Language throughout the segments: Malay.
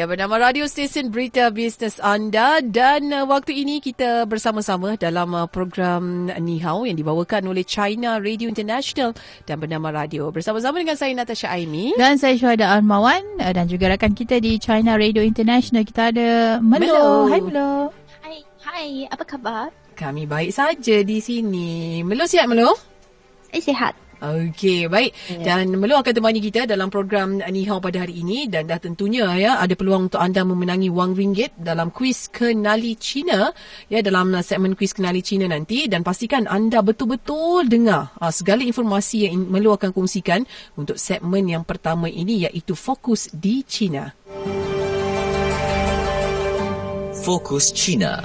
Ya, bernama radio stesen berita bisnes anda dan uh, waktu ini kita bersama-sama dalam uh, program Ni Hao yang dibawakan oleh China Radio International dan bernama radio. Bersama-sama dengan saya Natasha Aimi. Dan saya Syuhada Armawan uh, dan juga rakan kita di China Radio International. Kita ada Melo. Melo. Hai Melo. Hai, hai, apa khabar? Kami baik saja di sini. Melo sihat Melo? Saya sihat. Okey, baik. Dan Melo akan temani kita dalam program Ni Hao pada hari ini dan dah tentunya ya ada peluang untuk anda memenangi wang ringgit dalam kuis kenali Cina ya dalam segmen kuis kenali Cina nanti dan pastikan anda betul-betul dengar uh, segala informasi yang Melo akan kongsikan untuk segmen yang pertama ini iaitu fokus di Cina. Fokus China.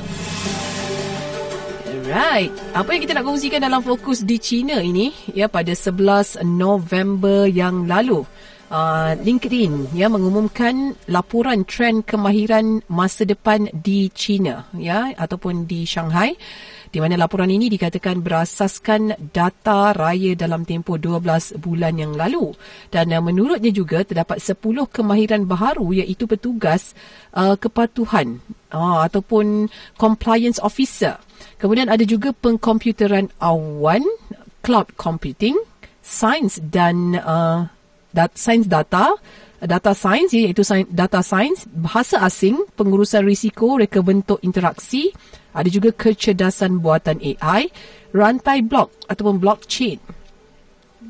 Right. Apa yang kita nak kongsikan dalam fokus di China ini ya pada 11 November yang lalu. Uh, LinkedIn ya mengumumkan laporan trend kemahiran masa depan di China ya ataupun di Shanghai di mana laporan ini dikatakan berasaskan data raya dalam tempoh 12 bulan yang lalu. Dan uh, menurutnya juga terdapat 10 kemahiran baharu iaitu petugas uh, kepatuhan uh, ataupun compliance officer. Kemudian ada juga pengkomputeran awan, cloud computing, sains dan uh, dat, sains data, data science iaitu data science, bahasa asing, pengurusan risiko, reka bentuk interaksi, ada juga kecerdasan buatan AI, rantai blok ataupun blockchain.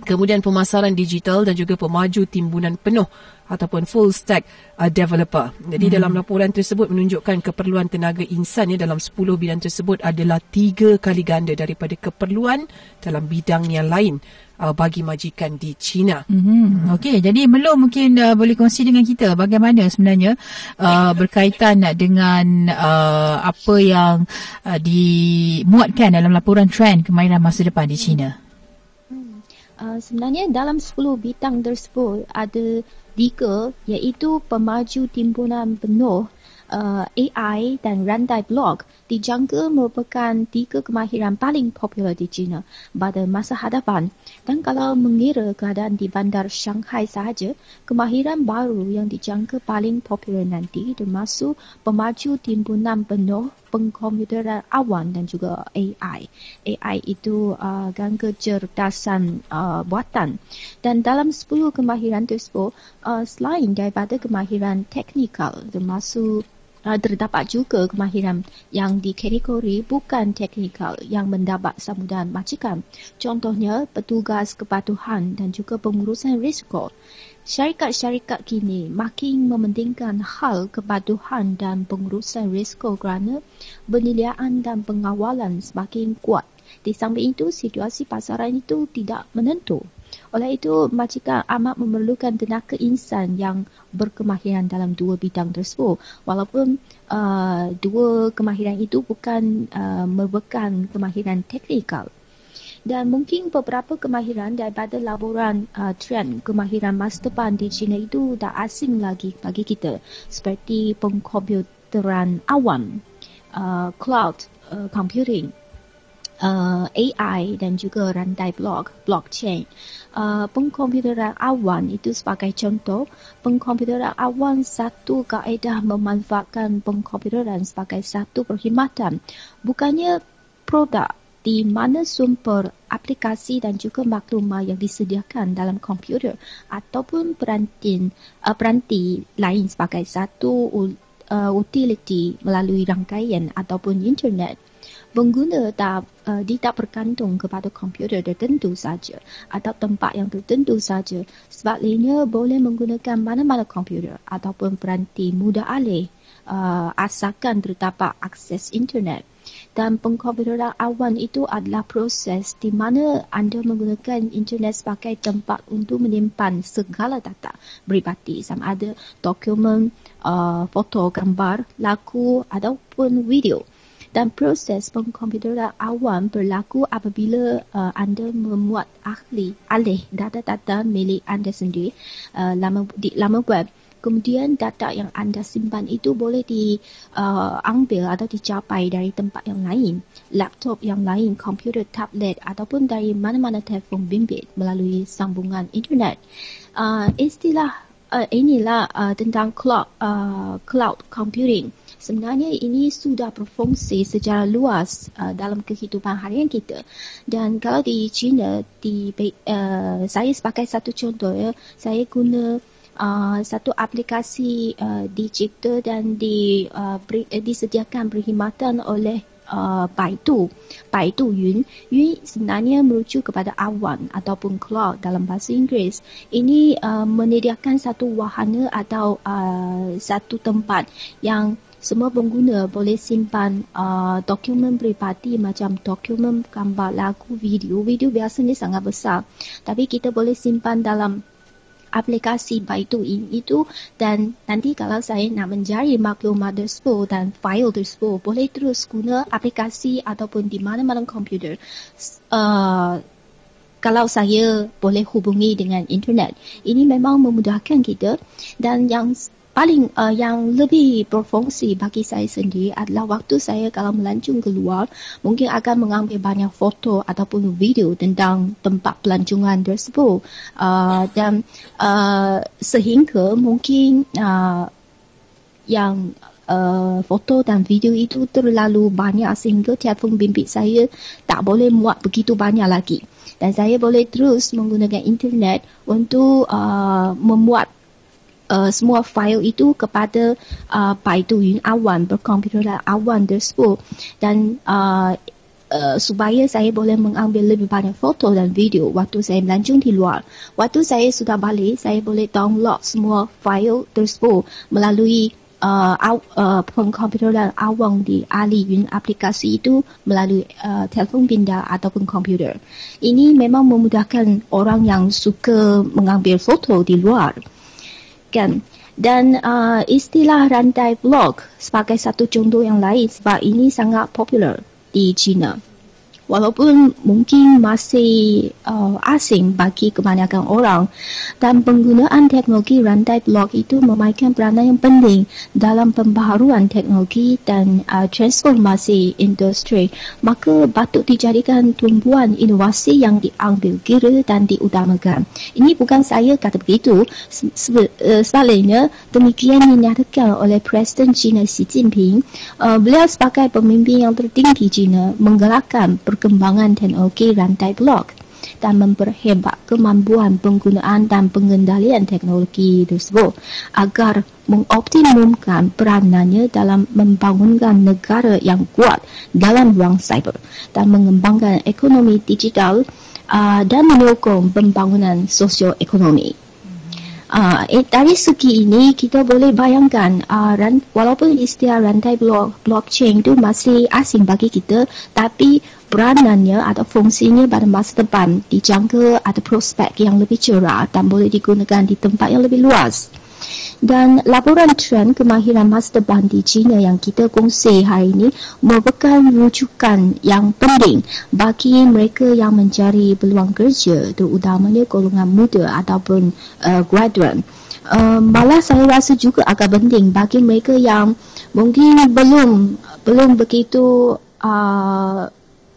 Kemudian pemasaran digital dan juga pemaju timbunan penuh ataupun full stack uh, developer. Jadi hmm. dalam laporan tersebut menunjukkan keperluan tenaga insan ya dalam 10 bidang tersebut adalah tiga kali ganda daripada keperluan dalam bidang yang lain uh, bagi majikan di China. Mm-hmm. Okey, jadi Melo mungkin uh, boleh kongsi dengan kita bagaimana sebenarnya uh, berkaitan dengan uh, apa yang uh, dimuatkan dalam laporan trend kemahiran masa depan di China. Uh, sebenarnya dalam 10 bidang tersebut ada tiga iaitu pemaju timbunan penuh uh, AI dan rantai blok dijangka merupakan tiga kemahiran paling popular di China pada masa hadapan. Dan kalau mengira keadaan di bandar Shanghai sahaja, kemahiran baru yang dijangka paling popular nanti termasuk pemaju timbunan penuh pengkomputeran awan dan juga AI. AI itu uh, gangga cerdasan uh, buatan. Dan dalam 10 kemahiran tersebut, uh, selain daripada kemahiran teknikal termasuk terdapat juga kemahiran yang dikategori bukan teknikal yang mendapat sambutan majikan. Contohnya, petugas kepatuhan dan juga pengurusan risiko. Syarikat-syarikat kini makin mementingkan hal kepatuhan dan pengurusan risiko kerana penilaian dan pengawalan semakin kuat. Di samping itu, situasi pasaran itu tidak menentu. Oleh itu, majikan amat memerlukan tenaga insan yang berkemahiran dalam dua bidang tersebut. Walaupun uh, dua kemahiran itu bukan uh, merupakan kemahiran teknikal. Dan mungkin beberapa kemahiran daripada laporan uh, trend kemahiran masa depan di China itu tak asing lagi bagi kita. Seperti pengkomputeran awan, uh, cloud uh, computing, uh, AI dan juga rantai blok, blockchain. Uh, pengkomputeran awan itu sebagai contoh pengkomputeran awan satu kaedah memanfaatkan pengkomputeran sebagai satu perkhidmatan. Bukannya produk di mana sumber aplikasi dan juga maklumat yang disediakan dalam komputer ataupun peranti uh, peranti lain sebagai satu uh, utility melalui rangkaian ataupun internet pengguna tak uh, tidak bergantung kepada komputer tertentu saja atau tempat yang tertentu saja. Sebaliknya boleh menggunakan mana-mana komputer ataupun peranti mudah alih uh, asalkan terdapat akses internet. Dan pengkomputeran awan itu adalah proses di mana anda menggunakan internet sebagai tempat untuk menyimpan segala data beribadi sama ada dokumen, uh, foto, gambar, lagu ataupun video dan proses pengkomputeran awam berlaku apabila uh, anda memuat ahli alih data-data milik anda sendiri uh, lama di lama web kemudian data yang anda simpan itu boleh diambil uh, atau dicapai dari tempat yang lain, laptop yang lain, komputer, tablet ataupun dari mana-mana telefon bimbit melalui sambungan internet. Uh, istilah uh, inilah uh, tentang cloud, uh, cloud computing. Sebenarnya ini sudah berfungsi secara luas uh, dalam kehidupan harian kita. Dan kalau di China, di, uh, saya sebagai satu contoh, ya, saya guna uh, satu aplikasi uh, dicipta dan di, uh, beri, uh, disediakan perkhidmatan oleh uh, Baidu. Baidu Yun. Yun sebenarnya merujuk kepada awan ataupun cloud dalam bahasa Inggeris. Ini uh, menyediakan satu wahana atau uh, satu tempat yang semua pengguna boleh simpan uh, dokumen peribadi macam dokumen gambar, lagu, video. Video biasanya sangat besar. Tapi kita boleh simpan dalam aplikasi Baidu ini itu dan nanti kalau saya nak mencari maklumat tersebut dan file tersebut boleh terus guna aplikasi ataupun di mana-mana komputer uh, kalau saya boleh hubungi dengan internet ini memang memudahkan kita dan yang paling uh, yang lebih berfungsi bagi saya sendiri adalah waktu saya kalau melancung keluar mungkin akan mengambil banyak foto ataupun video tentang tempat pelancongan tersebut. Uh, dan uh, sehingga mungkin uh, yang uh, foto dan video itu terlalu banyak sehingga telefon bimbit saya tak boleh muat begitu banyak lagi. Dan saya boleh terus menggunakan internet untuk uh, memuat uh, semua file itu kepada uh, Baidu Yun Awan berkomputer awan tersebut dan uh, Uh, supaya saya boleh mengambil lebih banyak foto dan video waktu saya melancong di luar. Waktu saya sudah balik, saya boleh download semua file tersebut melalui uh, uh, pengkomputeran awang di Ali Yun aplikasi itu melalui uh, telefon pindah ataupun komputer. Ini memang memudahkan orang yang suka mengambil foto di luar kan dan uh, istilah rantai blog sebagai satu contoh yang lain sebab ini sangat popular di China walaupun mungkin masih uh, asing bagi kebanyakan orang dan penggunaan teknologi rantai blok itu memainkan peranan yang penting dalam pembaharuan teknologi dan uh, transformasi industri. Maka patut dijadikan tumpuan inovasi yang diambil kira dan diutamakan. Ini bukan saya kata begitu. Uh, sebaliknya demikian dinyatakan oleh Presiden China Xi Jinping. Uh, beliau sebagai pemimpin yang tertinggi China menggerakkan perkembangan teknologi rantai blok dan memperhebat kemampuan penggunaan dan pengendalian teknologi tersebut agar mengoptimumkan peranannya dalam membangunkan negara yang kuat dalam ruang cyber dan mengembangkan ekonomi digital uh, dan menyokong pembangunan sosioekonomi. Uh, eh, dari segi ini kita boleh bayangkan uh, ran, walaupun istilah rantai blok, blockchain itu masih asing bagi kita tapi peranannya atau fungsinya pada masa depan dijangka ada prospek yang lebih cerah dan boleh digunakan di tempat yang lebih luas. Dan laporan trend kemahiran masa depan di China yang kita kongsi hari ini merupakan rujukan yang penting bagi mereka yang mencari peluang kerja terutamanya golongan muda ataupun uh, graduate. Uh, malah saya rasa juga agak penting bagi mereka yang mungkin belum belum begitu uh,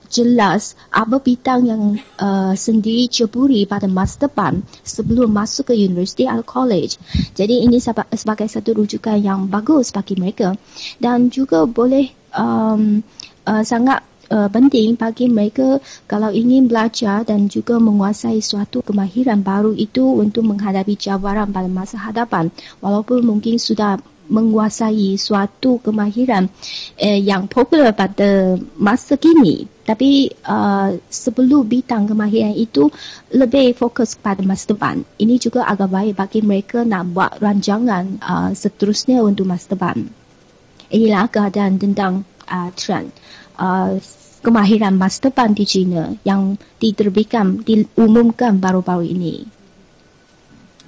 jelas apa bidang yang uh, sendiri ceburi pada masa depan sebelum masuk ke universiti atau college. Jadi ini sebagai satu rujukan yang bagus bagi mereka dan juga boleh um, uh, sangat uh, penting bagi mereka kalau ingin belajar dan juga menguasai suatu kemahiran baru itu untuk menghadapi cabaran pada masa hadapan walaupun mungkin sudah menguasai suatu kemahiran eh, yang popular pada masa kini. Tapi uh, sebelum bidang kemahiran itu lebih fokus pada masa depan. Ini juga agak baik bagi mereka nak buat rancangan uh, seterusnya untuk masa depan. Inilah keadaan tentang uh, trend. Uh, kemahiran masa depan di China yang diterbitkan, diumumkan baru-baru ini.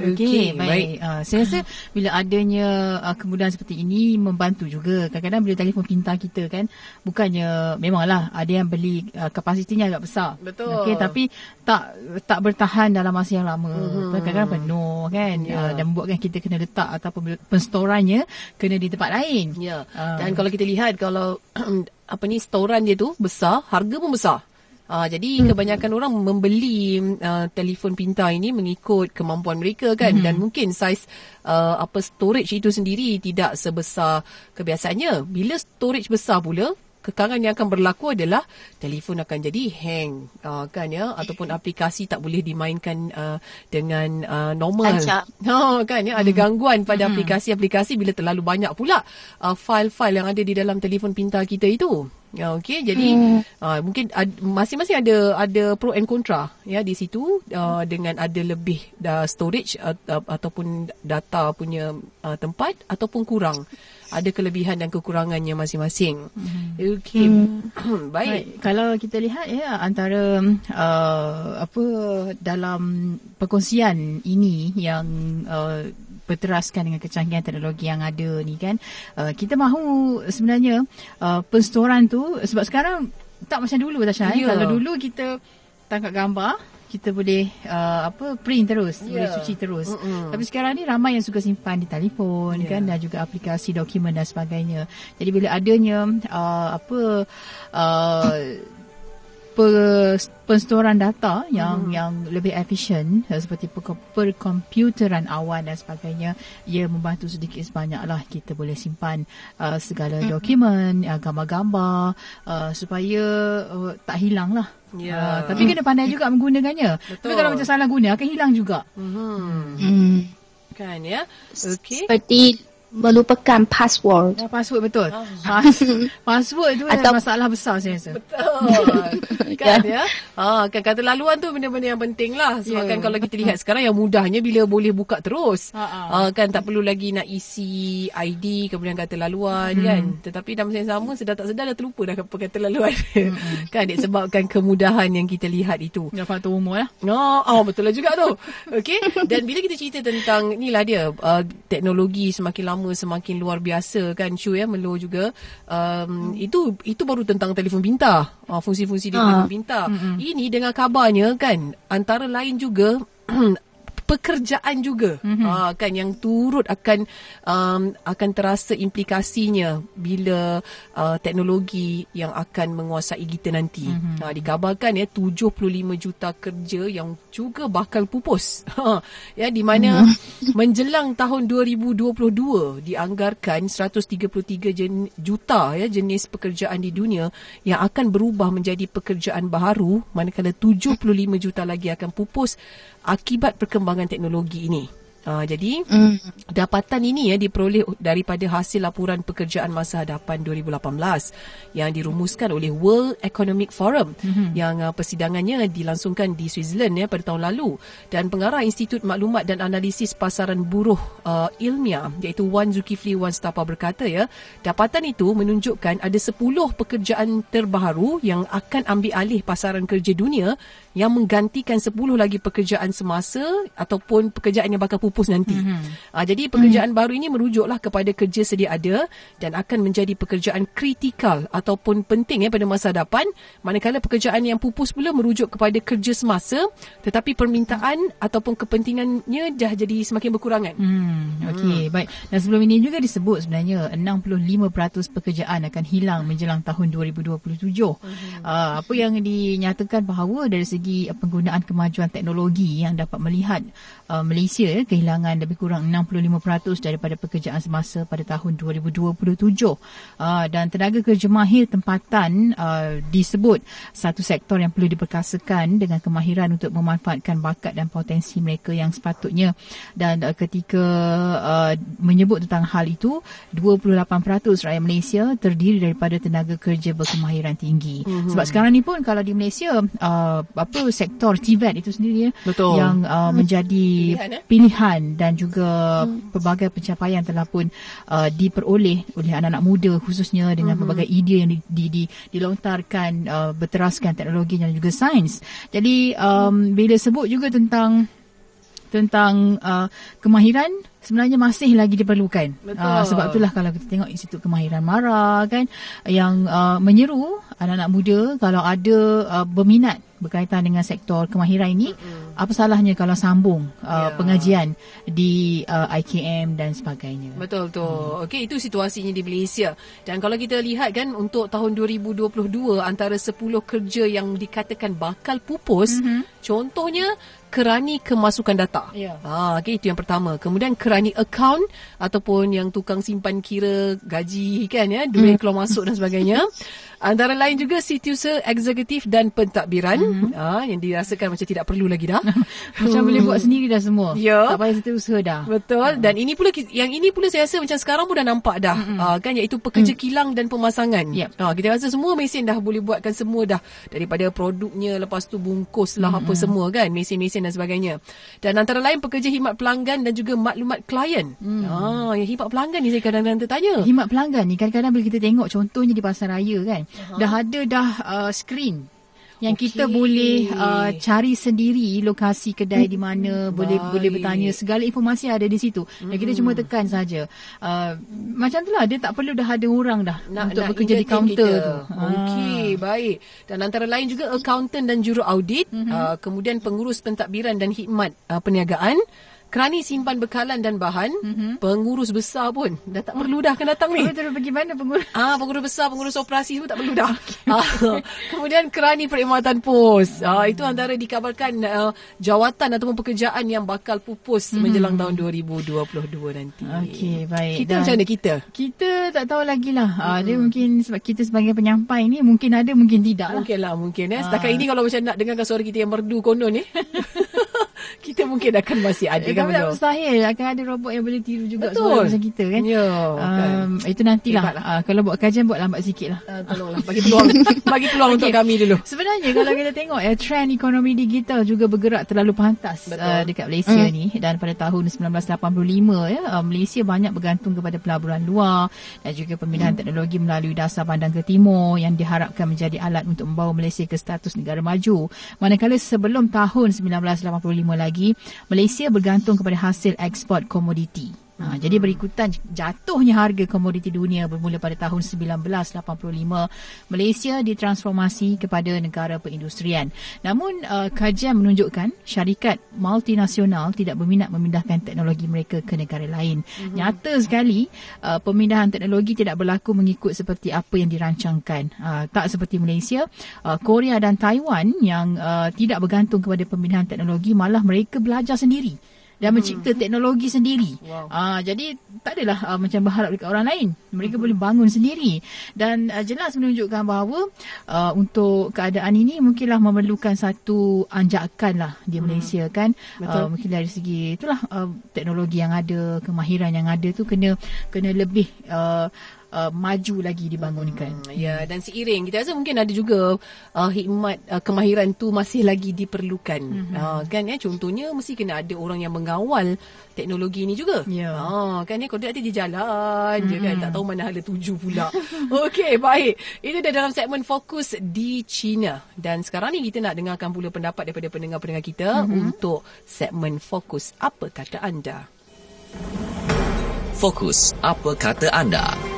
Okey, baik. baik. Uh, saya rasa bila adanya uh, kemudahan seperti ini membantu juga. Kadang-kadang bila telefon pintar kita kan, bukannya memanglah ada yang beli uh, kapasitinya agak besar. Betul. Okey, tapi tak tak bertahan dalam masa yang lama. Mhm. Kadang-kadang penuh kan Ya. uh, dan membuatkan kita kena letak ataupun penstorannya kena di tempat lain. Ya. Ah. Dan kalau kita lihat kalau apa ni storan dia tu besar, harga pun besar. Uh, jadi kebanyakan orang membeli uh, telefon pintar ini mengikut kemampuan mereka kan? Dan mungkin saiz uh, apa storage itu sendiri tidak sebesar kebiasaannya. Bila storage besar pula kekangan yang akan berlaku adalah telefon akan jadi hang uh, kan ya? Ataupun aplikasi tak boleh dimainkan uh, dengan uh, normal. Ha kan ya? Ada gangguan pada aplikasi-aplikasi bila terlalu banyak pula uh, file-file yang ada di dalam telefon pintar kita itu. Ya okey jadi uh, mungkin ad, masing-masing ada ada pro and contra ya di situ uh, dengan ada lebih uh, storage uh, uh, ataupun data punya uh, tempat ataupun kurang. Ada kelebihan dan kekurangannya masing-masing. Okey. Baik. Baik, kalau kita lihat ya antara uh, apa dalam perkongsian ini yang uh, berteraskan dengan kecanggihan teknologi yang ada ni kan uh, kita mahu sebenarnya uh, penstoran tu sebab sekarang tak macam dulu Tasha Ya. yeah. kalau dulu kita tangkap gambar kita boleh uh, apa print terus Ya. boleh cuci terus Mm-mm. tapi sekarang ni ramai yang suka simpan di telefon Ya. kan dan juga aplikasi dokumen dan sebagainya jadi bila adanya uh, apa uh, penstoran data yang Hmm. yang lebih efisien uh, seperti per, perkomputeran awan dan sebagainya ia membantu sedikit sebanyaklah kita boleh simpan uh, segala Hmm. dokumen uh, gambar-gambar uh, supaya uh, tak hilang lah Ya. Uh, tapi kena pandai juga menggunakannya. Tapi Betul. kalau macam salah guna akan hilang juga. Hmm. Hmm. Kan ya. Okey. Seperti melupakan password. Ya, password betul. Ah. Pas, password tu Atau- Atau, masalah besar saya rasa. Betul. kan ya. Ha, kan kata laluan tu benda-benda yang penting lah. Sebab Ya. kan kalau kita lihat sekarang yang mudahnya bila boleh buka terus. Ha, ha. Ha, kan tak perlu lagi nak isi ID kemudian kata laluan Hmm. kan. Tetapi dalam masa yang sama sedar tak sedar dah terlupa dah apa kata laluan. kan disebabkan kemudahan yang kita lihat itu. Ya faktor umur lah. Oh, oh betul lah juga tu. Okey. Dan bila kita cerita tentang inilah dia uh, teknologi semakin lama semakin luar biasa kan Shu ya Melo juga um, itu itu baru tentang telefon pintar. Uh, fungsi-fungsi di telefon pintar. Ini dengan kabarnya kan antara lain juga pekerjaan juga mm-hmm. uh, kan yang turut akan um, akan terasa implikasinya bila uh, teknologi yang akan menguasai kita nanti. Mm-hmm. Uh, dikabarkan ya 75 juta kerja yang juga bakal pupus. ya di mana mm-hmm. menjelang tahun 2022 dianggarkan 133 jen, juta ya jenis pekerjaan di dunia yang akan berubah menjadi pekerjaan baharu manakala 75 juta lagi akan pupus akibat perkembangan teknologi ini. Uh, jadi Hmm. dapatan ini ya diperoleh daripada hasil laporan pekerjaan masa hadapan 2018 yang dirumuskan oleh World Economic Forum mm-hmm. yang uh, persidangannya dilangsungkan di Switzerland ya pada tahun lalu dan pengarah Institut Maklumat dan Analisis Pasaran Buruh uh, Ilmiah iaitu Wan Zulkifli Wan Stapa berkata ya dapatan itu menunjukkan ada 10 pekerjaan terbaru yang akan ambil alih pasaran kerja dunia yang menggantikan 10 lagi pekerjaan semasa ataupun pekerjaan yang bakal pupus nanti. Mm-hmm. Uh, jadi pekerjaan mm-hmm. baru ini merujuklah kepada kerja sedia ada dan akan menjadi pekerjaan kritikal ataupun penting ya pada masa hadapan manakala pekerjaan yang pupus pula merujuk kepada kerja semasa tetapi permintaan ataupun kepentingannya dah jadi semakin berkurangan. Hmm, okey, hmm. baik. Dan sebelum ini juga disebut sebenarnya 65% pekerjaan akan hilang menjelang tahun 2027. Hmm. Uh, apa yang dinyatakan bahawa dari segi uh, penggunaan kemajuan teknologi yang dapat melihat uh, Malaysia ya, kehilangan lebih kurang 65% daripada pekerjaan semasa pada tahun 2027. Uh, dan tenaga kerja mahir tempatan uh, disebut satu sektor yang perlu diperkasakan dengan kemahiran untuk memanfaatkan bakat dan potensi mereka yang sepatutnya dan uh, ketika uh, menyebut tentang hal itu 28% rakyat Malaysia terdiri daripada tenaga kerja berkemahiran tinggi. Mm-hmm. Sebab sekarang ni pun kalau di Malaysia uh, apa sektor TVET itu sendiri ya, Betul. yang uh, menjadi Pilihan, eh? pilihan dan juga hmm. pelbagai pencapaian telah pun uh, diperoleh oleh anak-anak muda khususnya dengan hmm. pelbagai idea yang di, di, di, dilontarkan uh, berteraskan teknologi dan juga sains. Jadi um, bila sebut juga tentang tentang uh, kemahiran sebenarnya masih lagi diperlukan. Betul. Uh, sebab itulah kalau kita tengok Institut Kemahiran Mara kan yang uh, menyeru anak-anak muda kalau ada uh, berminat berkaitan dengan sektor kemahiran ini mm-hmm. apa salahnya kalau sambung uh, Ya. pengajian di uh, IKM dan sebagainya. Betul tu. Hmm. Okey, itu situasinya di Malaysia. Dan kalau kita lihat kan untuk tahun 2022 antara 10 kerja yang dikatakan bakal pupus, mm-hmm. contohnya kerani kemasukan data. Ya. Ha, okey itu yang pertama. Kemudian kerani account ataupun yang tukang simpan kira gaji kan ya, duit keluar masuk dan sebagainya. Antara lain juga setiausaha eksekutif dan pentadbiran mm-hmm. ha, yang dirasakan macam tidak perlu lagi dah. Macam boleh buat sendiri dah semua. Ya. Tak payah setiausaha dah. Betul dan ini pula yang ini pula saya rasa macam sekarang pun dah nampak dah uh, kan iaitu pekerja kilang dan pemasangan. Yep. Uh, kita rasa semua mesin dah boleh buatkan semua dah daripada produknya lepas tu bungkus lah apa semua kan mesin-mesin dan sebagainya. Dan antara lain pekerja khidmat pelanggan dan juga maklumat klien. Mm. Ah yang khidmat pelanggan ni saya kadang-kadang tertanya. Himat pelanggan ni kadang-kadang bila kita tengok contohnya di pasar raya kan uh-huh. dah ada dah uh, screen yang Okey. kita boleh uh, cari sendiri lokasi kedai di mana boleh Baik. boleh bertanya segala informasi ada di situ dan kita cuma tekan saja uh, macam itulah dia tak perlu dah ada orang dah untuk bekerja di kaunter kita. tu Okey, baik. Dan antara lain juga accountant dan juru audit, mm-hmm. uh, kemudian pengurus pentadbiran dan khidmat uh, perniagaan, kerani simpan bekalan dan bahan, mm-hmm. pengurus besar pun dah tak perlu dah akan datang ni. Oh, terus pergi mana pengurus Ah, pengurus besar, pengurus operasi semua tak perlu dah. ah, kemudian kerani perkhidmatan pos. Ah, itu antara dikabarkan uh, jawatan ataupun pekerjaan yang bakal pupus mm-hmm. menjelang tahun 2022 nanti. Okey, baik. Kita Dan- macam mana kita? kita tak tahu lagi lah uh, dia mungkin sebab kita sebagai penyampai ni mungkin ada mungkin tidak lah Mungkin lah mungkin eh. Setakat ini kalau macam nak dengarkan suara kita yang merdu konon ni. kita mungkin akan masih ada kan betul. mustahil akan ada robot yang boleh tiru juga Betul. suara macam kita kan. Ya, kan. Um, itu nantilah. Lah. Uh, kalau buat kajian buat lambat sikit lah. Uh, tolonglah bagi peluang bagi peluang untuk Okey. kami dulu. Sebenarnya kalau kita tengok ya trend ekonomi digital juga bergerak terlalu pantas Betul. uh, dekat Malaysia mm. ni dan pada tahun 1985 ya uh, Malaysia banyak bergantung kepada pelaburan luar dan juga pemindahan mm. teknologi melalui dasar pandang ke timur yang diharapkan menjadi alat untuk membawa Malaysia ke status negara maju. Manakala sebelum tahun 1985 lagi Malaysia bergantung kepada hasil ekspor komoditi. Ha, jadi berikutan jatuhnya harga komoditi dunia bermula pada tahun 1985, Malaysia ditransformasi kepada negara perindustrian. Namun uh, kajian menunjukkan syarikat multinasional tidak berminat memindahkan teknologi mereka ke negara lain. Mm-hmm. Nyata sekali uh, pemindahan teknologi tidak berlaku mengikut seperti apa yang dirancangkan. Uh, tak seperti Malaysia, uh, Korea dan Taiwan yang uh, tidak bergantung kepada pemindahan teknologi malah mereka belajar sendiri dan mencipta teknologi sendiri. Wow. Ah jadi tak adalah uh, macam berharap dekat orang lain. Mereka boleh bangun sendiri dan uh, jelas menunjukkan bahawa uh, untuk keadaan ini mungkinlah memerlukan satu anjakan lah di Malaysia kan. Betul. Uh, mungkin dari segi itulah uh, teknologi yang ada, kemahiran yang ada tu kena kena lebih uh, uh, maju lagi dibangunkan. Ya, dan seiring kita rasa mungkin ada juga uh, hikmat uh, kemahiran tu masih lagi diperlukan. Mm-hmm. Uh, kan ya contohnya mesti kena ada orang yang mengawal teknologi ni juga. Ya. Ah, kan ya kalau dia dia jalan mm-hmm. je kan tak tahu mana hala tuju pula. Okey, baik. Itu dah dalam segmen fokus di China dan sekarang ni kita nak dengarkan pula pendapat daripada pendengar-pendengar kita mm-hmm. untuk segmen fokus apa kata anda? Fokus, apa kata anda?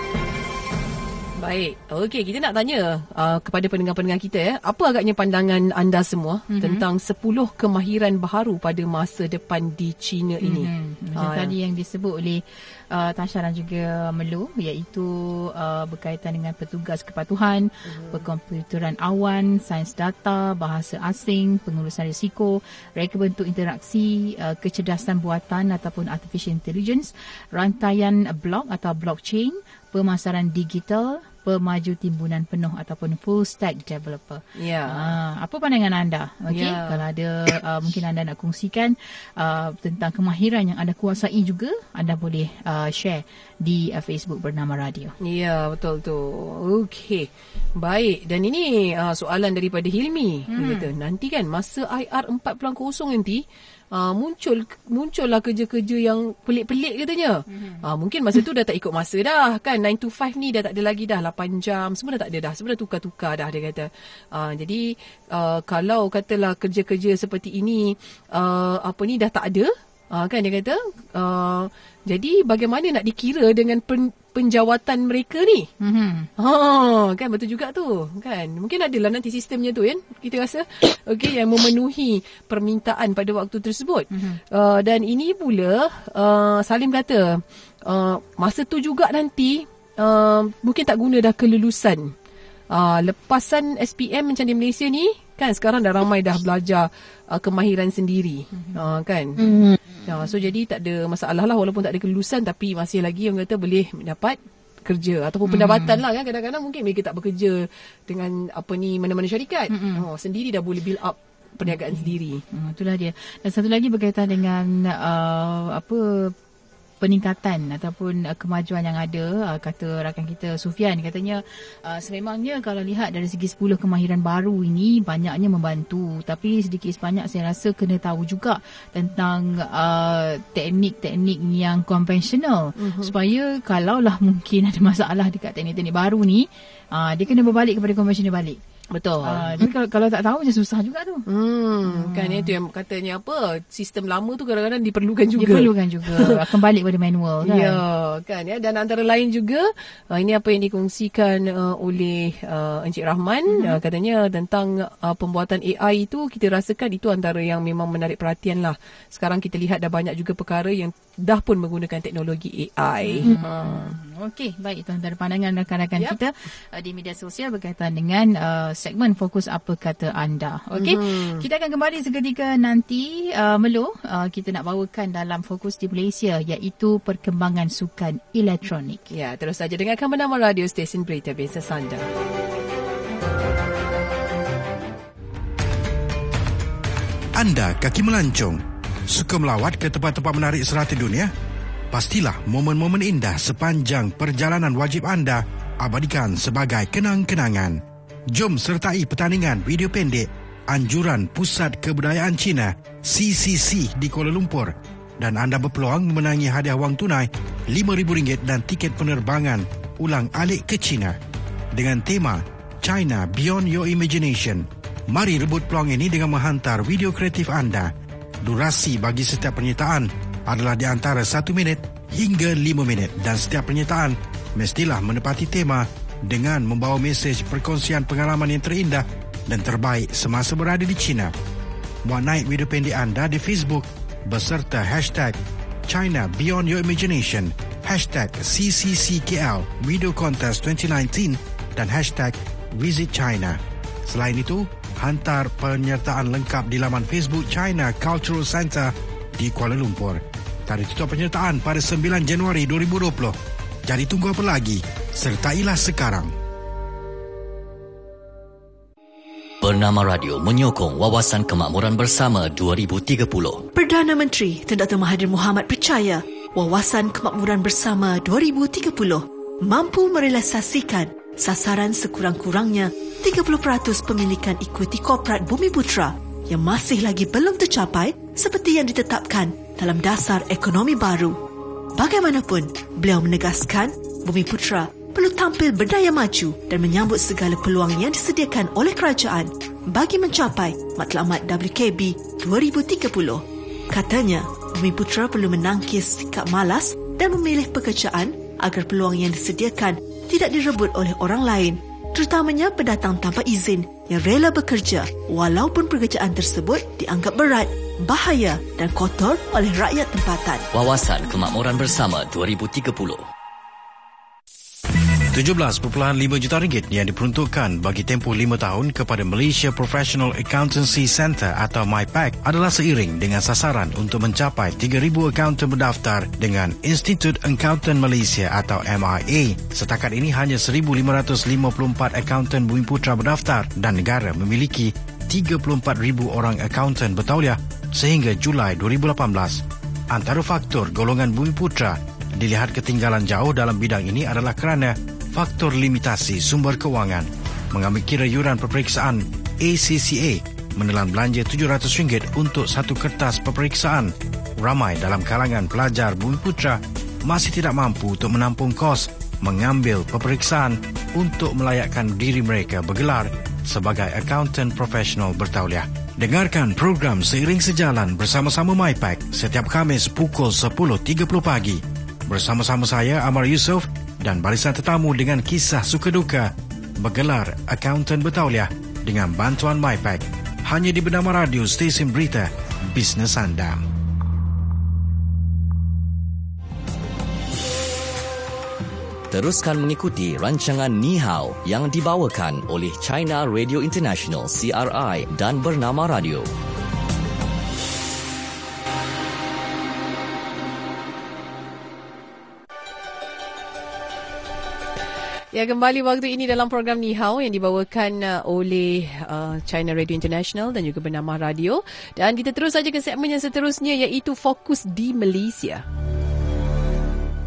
Baik. Okey, kita nak tanya uh, kepada pendengar-pendengar kita ya, apa agaknya pandangan anda semua mm-hmm. tentang 10 kemahiran baharu pada masa depan di China ini? Mm-hmm. Macam Ah, tadi yang disebut oleh uh, Tasha dan juga Melu iaitu uh, berkaitan dengan petugas kepatuhan, mm-hmm. perkomputeran awan, sains data, bahasa asing, pengurusan risiko, reka bentuk interaksi, uh, kecerdasan buatan ataupun artificial intelligence, rantaian blok atau blockchain, pemasaran digital, pemaju timbunan penuh ataupun full stack developer. Ya. Ah, apa pandangan anda? Okey, Ya. kalau ada uh, mungkin anda nak kongsikan uh, tentang kemahiran yang anda kuasai juga, anda boleh uh, share di uh, Facebook bernama Radio. Ya, betul tu. Okey. Baik, dan ini uh, soalan daripada Hilmi. Hmm. Dia kata, nanti kan masa IR 4.0 nanti, uh, muncul muncullah kerja-kerja yang pelik-pelik katanya. Mm-hmm. Uh, mungkin masa tu dah tak ikut masa dah kan 9 to 5 ni dah tak ada lagi dah 8 jam semua dah tak ada dah semua dah tukar-tukar dah dia kata. Uh, jadi uh, kalau katalah kerja-kerja seperti ini uh, apa ni dah tak ada uh, kan dia kata uh, jadi bagaimana nak dikira dengan pen, penjawatan mereka ni? Mm-hmm. Ha, kan betul juga tu, kan? Mungkin adalah nanti sistemnya tu kan. Kita rasa okey yang memenuhi permintaan pada waktu tersebut. Mm-hmm. Uh, dan ini pula uh, Salim kata uh, masa tu juga nanti uh, mungkin tak guna dah kelulusan. Uh, lepasan SPM macam di Malaysia ni kan sekarang dah ramai dah belajar uh, kemahiran sendiri mm-hmm. uh, kan. Mm-hmm. Ya, so jadi tak ada masalah lah walaupun tak ada kelulusan tapi masih lagi yang kata boleh dapat kerja ataupun hmm. pendapatan lah kan kadang-kadang mungkin mereka tak bekerja dengan apa ni mana-mana syarikat hmm. oh, sendiri dah boleh build up perniagaan hmm. sendiri. Hmm, itulah dia. Dan satu lagi berkaitan dengan uh, apa peningkatan ataupun uh, kemajuan yang ada uh, kata rakan kita Sufian. Katanya uh, sememangnya kalau lihat dari segi 10 kemahiran baru ini banyaknya membantu. Tapi sedikit sebanyak saya rasa kena tahu juga tentang uh, teknik-teknik yang konvensional. Uh-huh. supaya kalaulah mungkin ada masalah dekat teknik-teknik baru ni uh, dia kena berbalik kepada konvensional balik Betul. Uh, tapi kalau, kalau tak tahu macam susah juga tu. Hmm, hmm. Kan itu yang katanya apa? Sistem lama tu kadang-kadang diperlukan juga. Diperlukan juga. Akan balik pada manual kan. Ya, kan ya. Dan antara lain juga uh, ini apa yang dikongsikan uh, oleh uh, Encik Rahman hmm. uh, katanya tentang uh, pembuatan AI itu kita rasakan itu antara yang memang menarik perhatian lah. Sekarang kita lihat dah banyak juga perkara yang dah pun menggunakan teknologi AI. Hmm. Hmm. Okey, baik itu antara pandangan rakan-rakan yep. kita uh, di media sosial berkaitan dengan uh, segmen fokus apa kata anda. Okey, hmm. kita akan kembali seketika nanti uh, Melo uh, kita nak bawakan dalam fokus di Malaysia iaitu perkembangan sukan elektronik. Ya, terus saja dengarkan bernama radio stesen berita Bisnes Anda. Anda kaki melancong, suka melawat ke tempat-tempat menarik serata dunia? Pastilah momen-momen indah sepanjang perjalanan wajib anda abadikan sebagai kenang-kenangan. Jom sertai pertandingan video pendek Anjuran Pusat Kebudayaan Cina CCC di Kuala Lumpur dan anda berpeluang memenangi hadiah wang tunai RM5,000 dan tiket penerbangan ulang alik ke China dengan tema China Beyond Your Imagination. Mari rebut peluang ini dengan menghantar video kreatif anda. Durasi bagi setiap penyertaan adalah di antara satu minit hingga lima minit dan setiap pernyataan mestilah menepati tema dengan membawa mesej perkongsian pengalaman yang terindah dan terbaik semasa berada di China. Muat naik video pendek anda di Facebook beserta hashtag China Beyond Your Imagination, hashtag CCCKL Video Contest 2019 dan hashtag Visit China. Selain itu, hantar penyertaan lengkap di laman Facebook China Cultural Center di Kuala Lumpur. Tarikh tutup penyertaan pada 9 Januari 2020. Jadi tunggu apa lagi? Sertailah sekarang. Bernama Radio menyokong Wawasan Kemakmuran Bersama 2030. Perdana Menteri Tun Dr. Mahathir Mohamad percaya Wawasan Kemakmuran Bersama 2030 mampu merealisasikan sasaran sekurang-kurangnya 30% pemilikan ekuiti korporat Bumi Putra yang masih lagi belum tercapai seperti yang ditetapkan dalam dasar ekonomi baru. Bagaimanapun, beliau menegaskan Bumi Putra perlu tampil berdaya maju dan menyambut segala peluang yang disediakan oleh kerajaan bagi mencapai matlamat WKB 2030. Katanya, Bumi Putra perlu menangkis sikap malas dan memilih pekerjaan agar peluang yang disediakan tidak direbut oleh orang lain, terutamanya pendatang tanpa izin yang rela bekerja walaupun pekerjaan tersebut dianggap berat bahaya dan kotor oleh rakyat tempatan. Wawasan Kemakmuran Bersama 2030 17.5 juta ringgit yang diperuntukkan bagi tempoh 5 tahun kepada Malaysia Professional Accountancy Centre atau MyPac adalah seiring dengan sasaran untuk mencapai 3,000 accountant berdaftar dengan Institute Accountant Malaysia atau MIA. Setakat ini hanya 1,554 accountant Bumi Putra berdaftar dan negara memiliki 34,000 orang accountant bertauliah sehingga Julai 2018. Antara faktor golongan Bumi Putra dilihat ketinggalan jauh dalam bidang ini adalah kerana faktor limitasi sumber kewangan mengambil kira yuran peperiksaan ACCA menelan belanja RM700 untuk satu kertas peperiksaan. Ramai dalam kalangan pelajar Bumi Putra masih tidak mampu untuk menampung kos mengambil peperiksaan untuk melayakkan diri mereka bergelar sebagai accountant profesional bertauliah. Dengarkan program Seiring Sejalan bersama-sama MyPack setiap Khamis pukul 10.30 pagi. Bersama-sama saya, Amar Yusof dan barisan tetamu dengan kisah suka duka bergelar Accountant Bertauliah dengan bantuan MyPack. Hanya di Bernama Radio Stesen Berita Bisnes Anda. Teruskan mengikuti rancangan Ni Hao yang dibawakan oleh China Radio International CRI dan Bernama Radio. Ya kembali waktu ini dalam program Ni Hao yang dibawakan uh, oleh uh, China Radio International dan juga bernama Radio dan kita terus saja ke segmen yang seterusnya iaitu Fokus di Malaysia.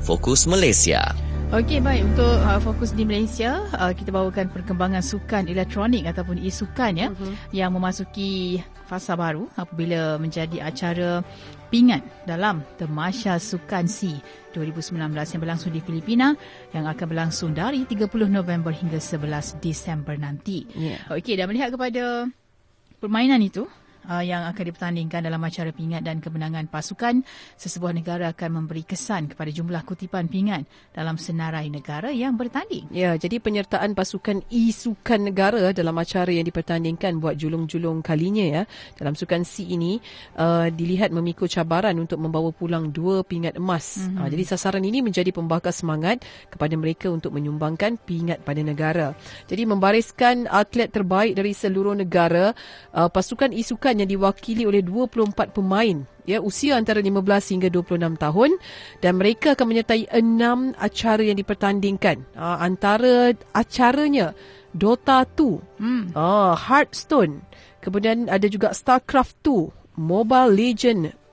Fokus Malaysia. Okey baik untuk uh, fokus di Malaysia uh, kita bawakan perkembangan sukan elektronik ataupun e-sukan ya uh-huh. yang memasuki fasa baru apabila menjadi acara pingat dalam Temasya Sukan C 2019 yang berlangsung di Filipina yang akan berlangsung dari 30 November hingga 11 Disember nanti. Yeah. Okey dan melihat kepada permainan itu uh, yang akan dipertandingkan dalam acara pingat dan kemenangan pasukan, sesebuah negara akan memberi kesan kepada jumlah kutipan pingat dalam senarai negara yang bertanding. Ya, jadi penyertaan pasukan e-sukan negara dalam acara yang dipertandingkan buat julung-julung kalinya ya dalam sukan C ini uh, dilihat memikul cabaran untuk membawa pulang dua pingat emas. Mm-hmm. Uh, jadi sasaran ini menjadi pembakar semangat kepada mereka untuk menyumbangkan pingat pada negara. Jadi membariskan atlet terbaik dari seluruh negara, uh, pasukan e-sukan yang diwakili oleh 24 pemain ya usia antara 15 hingga 26 tahun. Dan mereka akan menyertai enam acara yang dipertandingkan. Uh, antara acaranya Dota 2 hmm. uh, Hearthstone. Kemudian ada juga StarCraft 2 Mobile Legend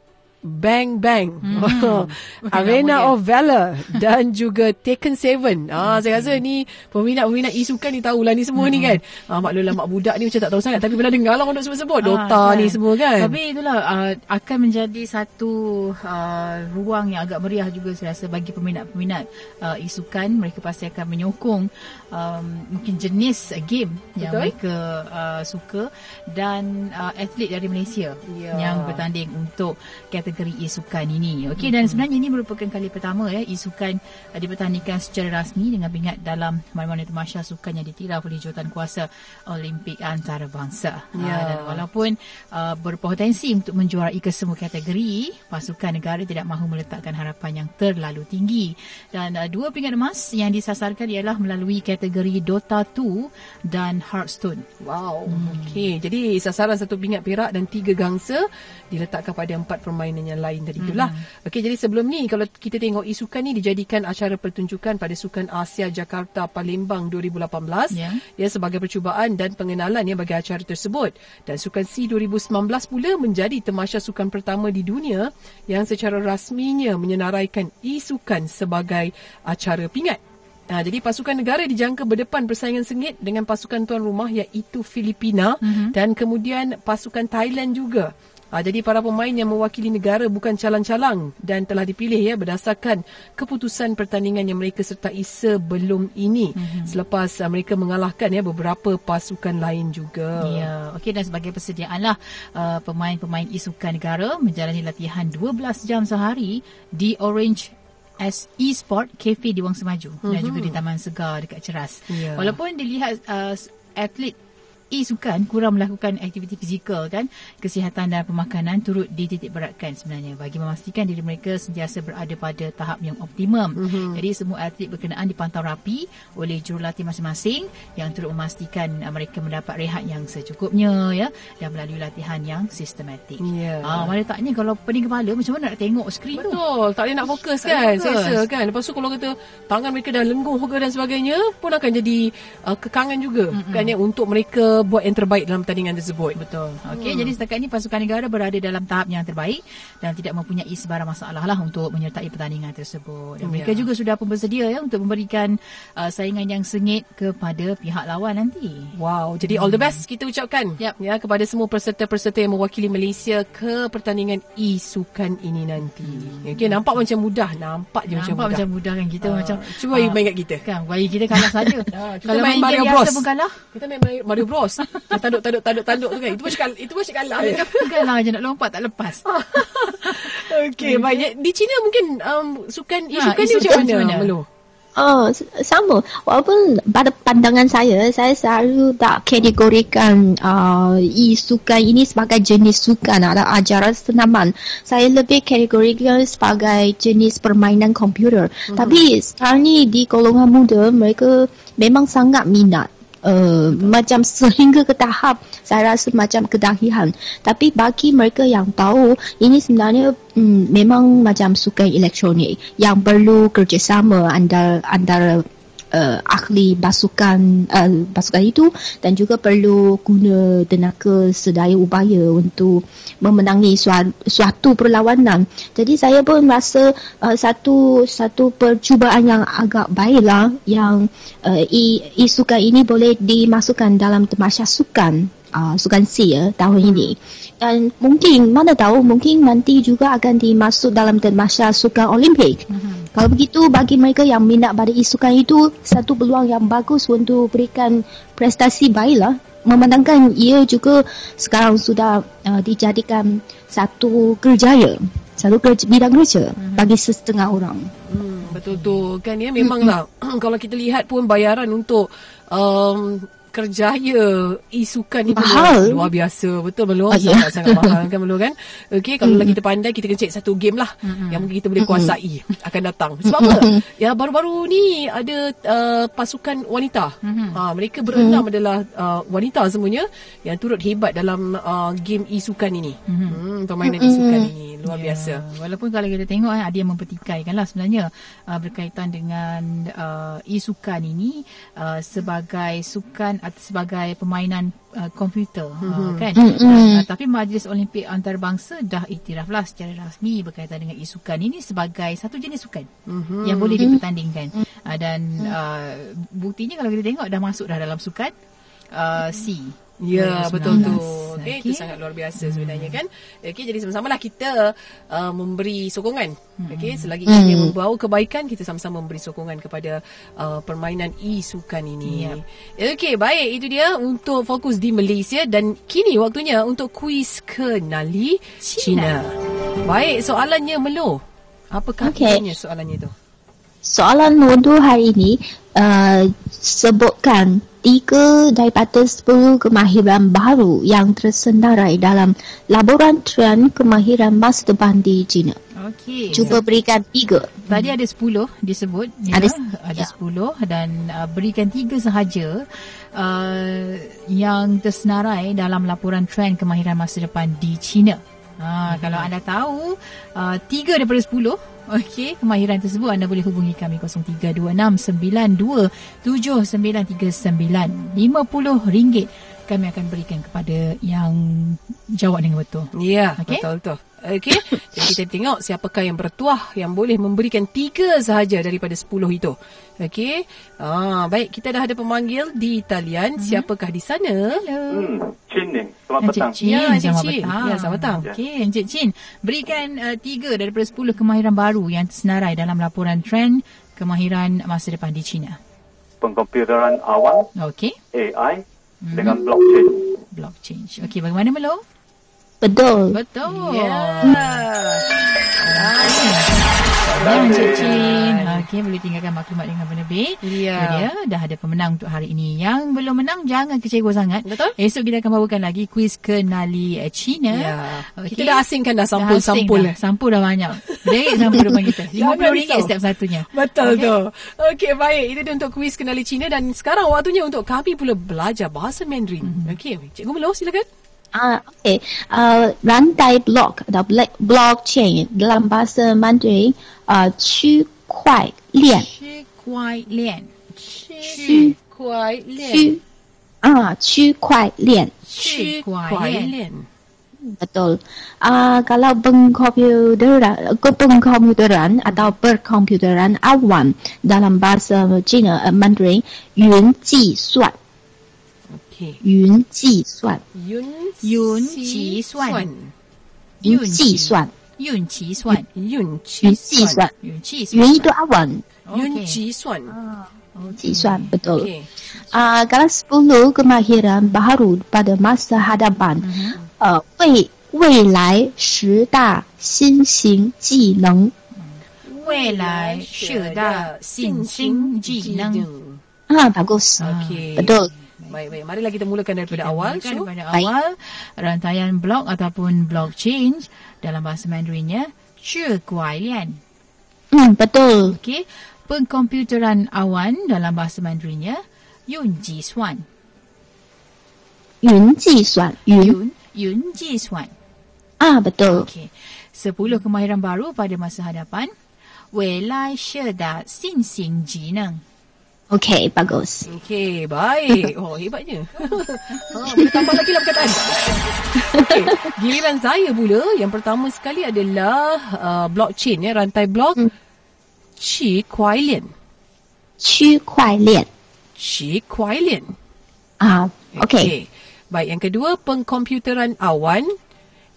Bang Bang hmm. Arena of Valor dan juga Taken 7 ah, saya rasa ni peminat-peminat e-sukan ni tahulah ni semua hmm. ni kan ah, maklumlah mak budak ni macam tak tahu sangat tapi pernah dengar lah orang sebut-sebut ah, Dota kan. ni semua kan tapi itulah uh, akan menjadi satu uh, ruang yang agak meriah juga saya rasa bagi peminat-peminat uh, e-sukan mereka pasti akan menyokong um, mungkin jenis game Betul? yang mereka uh, suka dan uh, atlet dari Malaysia yeah. yang bertanding untuk kategori kategori e-sukan ini. Okey hmm. dan sebenarnya ini merupakan kali pertama ya e-sukan uh, dipertandingkan secara rasmi dengan pingat dalam mana-mana temasya sukan yang ditiraf oleh jawatan kuasa Olimpik antarabangsa. Ya uh, dan walaupun uh, berpotensi untuk menjuarai kesemua kategori, pasukan negara tidak mahu meletakkan harapan yang terlalu tinggi. Dan uh, dua pingat emas yang disasarkan ialah melalui kategori Dota 2 dan Hearthstone. Wow. Hmm. Okey, jadi sasaran satu pingat perak dan tiga gangsa diletakkan pada empat permainan yang lain tadi itulah. Hmm. Okey jadi sebelum ni kalau kita tengok e-sukan ni dijadikan acara pertunjukan pada Sukan Asia Jakarta Palembang 2018 yeah. ya sebagai percubaan dan pengenalan ya bagi acara tersebut. Dan Sukan C 2019 pula menjadi temasya sukan pertama di dunia yang secara rasminya menyenaraikan e-sukan sebagai acara pingat. Ha, jadi pasukan negara dijangka berdepan persaingan sengit dengan pasukan tuan rumah iaitu Filipina mm-hmm. dan kemudian pasukan Thailand juga. Ha, jadi para pemain yang mewakili negara bukan calang-calang dan telah dipilih ya berdasarkan keputusan pertandingan yang mereka sertai sebelum ini mm-hmm. selepas uh, mereka mengalahkan ya beberapa pasukan lain juga. Ya, okey dan sebagai persediaan lah uh, pemain-pemain isukan negara menjalani latihan 12 jam sehari di Orange as e-sport cafe di Wang Semaju mm-hmm. dan juga di Taman Segar dekat Ceras. Yeah. Walaupun dilihat uh, atlet e-sukan kurang melakukan aktiviti fizikal kan kesihatan dan pemakanan turut dititik beratkan sebenarnya. Bagi memastikan diri mereka sentiasa berada pada tahap yang optimum. Mm-hmm. jadi semua atlet berkenaan dipantau rapi oleh jurulatih masing-masing yang turut memastikan uh, mereka mendapat rehat yang secukupnya ya dan melalui latihan yang sistematik. Yeah. ah, mana taknya kalau pening kepala macam mana nak tengok skrin tu? Betul. Tak boleh nak fokus kan? rasa kan? Lepas tu kalau kata tangan mereka dah lengguh ke dan sebagainya pun akan jadi uh, kekangan juga. Mm-hmm. kan ya untuk mereka buat yang terbaik dalam pertandingan tersebut. Betul. Okey, hmm. jadi setakat ini pasukan negara berada dalam tahap yang terbaik dan tidak mempunyai sebarang masalah lah untuk menyertai pertandingan tersebut. Dan mereka ya. juga sudah pun bersedia ya untuk memberikan uh, saingan yang sengit kepada pihak lawan nanti. Wow, jadi hmm. all the best kita ucapkan yep. ya kepada semua peserta-peserta yang mewakili Malaysia ke pertandingan e-sukan ini nanti. Hmm. Okey, nampak macam mudah, nampak je nampak macam mudah. macam mudah kan kita uh, macam cuba uh, main kat kita. Kan, bagi kita kalah saja. Kalau main Mario Bros pun kalah. Kita main Mario Bros. Tanduk tanduk tanduk tanduk tu kan. Itu pun kalah, itu pun kalah. kalah je nak lompat tak lepas. Okey, baik. Di China mungkin um, sukan ha, e-sukan ni macam mana? Melu? Oh, sama. Walaupun pada pandangan saya, saya selalu tak kategorikan uh, e-sukan ini sebagai jenis sukan atau ajaran senaman. Saya lebih kategorikan sebagai jenis permainan komputer. Mm-hmm. Tapi sekarang ni di golongan muda, mereka memang sangat minat uh, macam sehingga ke tahap saya rasa macam kedahian. Tapi bagi mereka yang tahu ini sebenarnya um, memang macam sukan elektronik yang perlu kerjasama antara antara uh, ahli basukan uh, basukan itu dan juga perlu guna tenaga sedaya upaya untuk memenangi suatu, suatu perlawanan. Jadi saya pun rasa uh, satu satu percubaan yang agak baiklah yang uh, isukan ini boleh dimasukkan dalam temasya sukan uh, sukan C ya tahun hmm. ini. Dan mungkin mana tahu mungkin nanti juga akan dimasuk dalam temasya sukan Olimpik. Hmm. Kalau begitu bagi mereka yang minat pada isukan itu satu peluang yang bagus untuk berikan prestasi baiklah memandangkan ia juga sekarang sudah uh, dijadikan satu kerjaya satu kerja, bidang kerja hmm. bagi setengah orang. Hmm, betul tu kan ya memanglah kalau kita lihat pun bayaran untuk um, kerjaya isukan ni mahal. luar biasa betul belum oh, sangat sangat mahal kan belum kan okey kalau mm. kita pandai kita kena cek satu game lah mm-hmm. yang mungkin kita boleh kuasai mm-hmm. akan datang sebab mm-hmm. apa ya baru-baru ni ada uh, pasukan wanita mm-hmm. ha, mereka berenam mm-hmm. adalah uh, wanita semuanya yang turut hebat dalam uh, game isukan ini mm-hmm. hmm, permainan mm-hmm. isukan ini luar yeah. biasa walaupun kalau kita tengok eh, ada yang mempertikaikan lah sebenarnya uh, berkaitan dengan uh, isukan ini uh, sebagai sukan atau sebagai permainan uh, komputer mm-hmm. uh, kan mm-hmm. uh, tapi Majlis Olimpik Antarabangsa dah iktiraflah secara rasmi berkaitan dengan isukan ini sebagai satu jenis sukan mm-hmm. yang boleh dipertandingkan mm-hmm. uh, dan uh, buktinya kalau kita tengok dah masuk dah dalam sukan uh, C Ya betul tu. Okay, okay. Itu sangat luar biasa hmm. sebenarnya kan. Okay, jadi sama-sama lah kita uh, memberi sokongan. Hmm. Okay, selagi kita hmm. membawa kebaikan, kita sama-sama memberi sokongan kepada uh, permainan e-sukan ini. Yep. Okay, baik. Itu dia untuk fokus di Malaysia. Dan kini waktunya untuk kuis kenali China. China. Baik, soalannya Melo. Apakah okay. soalannya itu? Soalan untuk hari ini uh, sebutkan tiga daripada sepuluh kemahiran baru yang tersenarai dalam laporan trend kemahiran masa depan di China. Okey. Cuba berikan tiga. Tadi ada sepuluh disebut. Ya. Ada, ada ya. sepuluh dan uh, berikan tiga sahaja uh, yang tersenarai dalam laporan trend kemahiran masa depan di China. Ha, hmm. Kalau anda tahu uh, tiga daripada sepuluh Okey, kemahiran tersebut anda boleh hubungi kami 0326927939. RM50 kami akan berikan kepada yang jawab dengan betul. Ya, okay? betul betul. Okey. Jadi kita tengok siapakah yang bertuah yang boleh memberikan tiga sahaja daripada sepuluh itu. Okey. Ah, baik, kita dah ada pemanggil di talian. Hmm. Siapakah di sana? Hello. Hmm, Chin ni. Selamat petang. Chin. Ya, Chin. Selamat petang. Ya, selamat petang. Okey, Encik Chin. Berikan uh, tiga daripada sepuluh kemahiran baru yang tersenarai dalam laporan trend kemahiran masa depan di China. Pengkomputeran awal. Okey. AI hmm. dengan blockchain. Blockchain. Okey, bagaimana Melo? Betul. Betul. Ya. Yeah. Ya, Encik Chin. Okey, boleh tinggalkan maklumat dengan penerbit. Ya. Dia dah ada pemenang untuk hari ini. Yang belum menang, jangan kecewa sangat. Betul. Esok kita akan bawakan lagi kuis kenali China. Ya. Okay. Kita dah asingkan dah sampul-sampul. Dah. Sampul dah banyak. Ringgit sampul depan kita. RM50 setiap satunya. Betul okay. tu. Okey, baik. Itu dia untuk kuis kenali China. Dan sekarang waktunya untuk kami pula belajar bahasa Mandarin. Mm-hmm. Okey, Cikgu Melo, silakan. Ah, okay. Uh, rantai blok atau blockchain dalam bahasa Mandarin, uh, 区区块链，区块链，区区啊，区块链，区块链，不懂啊。假如用 computer 啊，用 computer 啊，到 per computer 啊，one。那咱们把这个呃，Mandarin 云计算，OK，云计算，云云计算，云计算。运气算，云云计算.运气算， 云itu awan. 云计算 计算. Betul. Okey Ah, kalau 10 kemahiran baharu pada masa hadapan, uh, 未未来十大新型技能。未来是的新兴技能。 Ah, bagus. Okey. Betul. Baik, baik. Marilah kita mulakan daripada awal. Mulakan Syu. daripada Baik. awal rantaian blok ataupun blockchain dalam bahasa Mandarinnya Chu Guai Lian. Hmm, betul. Okey. Pengkomputeran awan dalam bahasa Mandarinnya Yun Ji Suan. Yun Ji Suan. Yun. Yun, yun Ji Suan. Ah, betul. Okey. Sepuluh kemahiran baru pada masa hadapan. Wei Lai Shi Da Xin Xing Ji Neng. Okey, bagus. Okey, baik. Oh, hebatnya. ha, boleh tambah lagi lah perkataan. Okey, giliran saya pula. Yang pertama sekali adalah uh, blockchain, ya, rantai blok. Hmm. Qi Kuai Lian. Qi Kuai Lian. Qi Kuai Lian. Ah, uh, okey. Okay. Baik, yang kedua, pengkomputeran awan.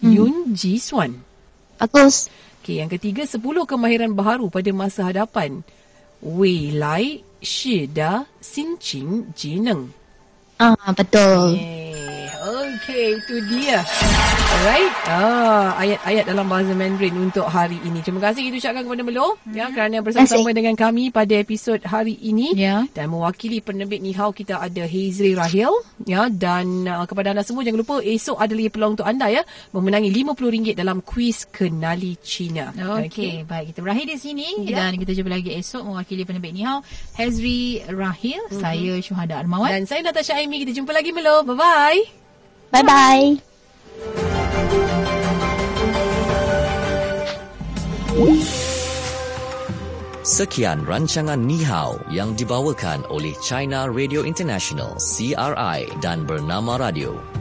Hmm. Yun Ji Suan. Bagus. Okey, yang ketiga, 10 kemahiran baharu pada masa hadapan. Wei Lai. Shi Da Xin Qing Ji Neng. Ah, betul. Eh, Okey, itu dia. Alright. Ah, ayat-ayat dalam bahasa Mandarin untuk hari ini. Terima kasih kita ucapkan kepada Melo ya kerana bersama-sama dengan kami pada episod hari ini. Ya. Dan mewakili penerbit Nihau kita ada Hazri Rahil ya dan uh, kepada anda semua jangan lupa esok ada lagi peluang untuk anda ya memenangi RM50 dalam kuis kenali Cina. Okey, baik kita berakhir di sini Ya. dan kita jumpa lagi esok mewakili penerbit Nihau Hazri Rahil, saya Syuhada Armawan. Dan saya Natasha Aimi kita jumpa lagi Melo. Bye bye. Bye bye. Sekian rancangan Ni Hao yang dibawakan oleh China Radio International CRI dan Bernama Radio.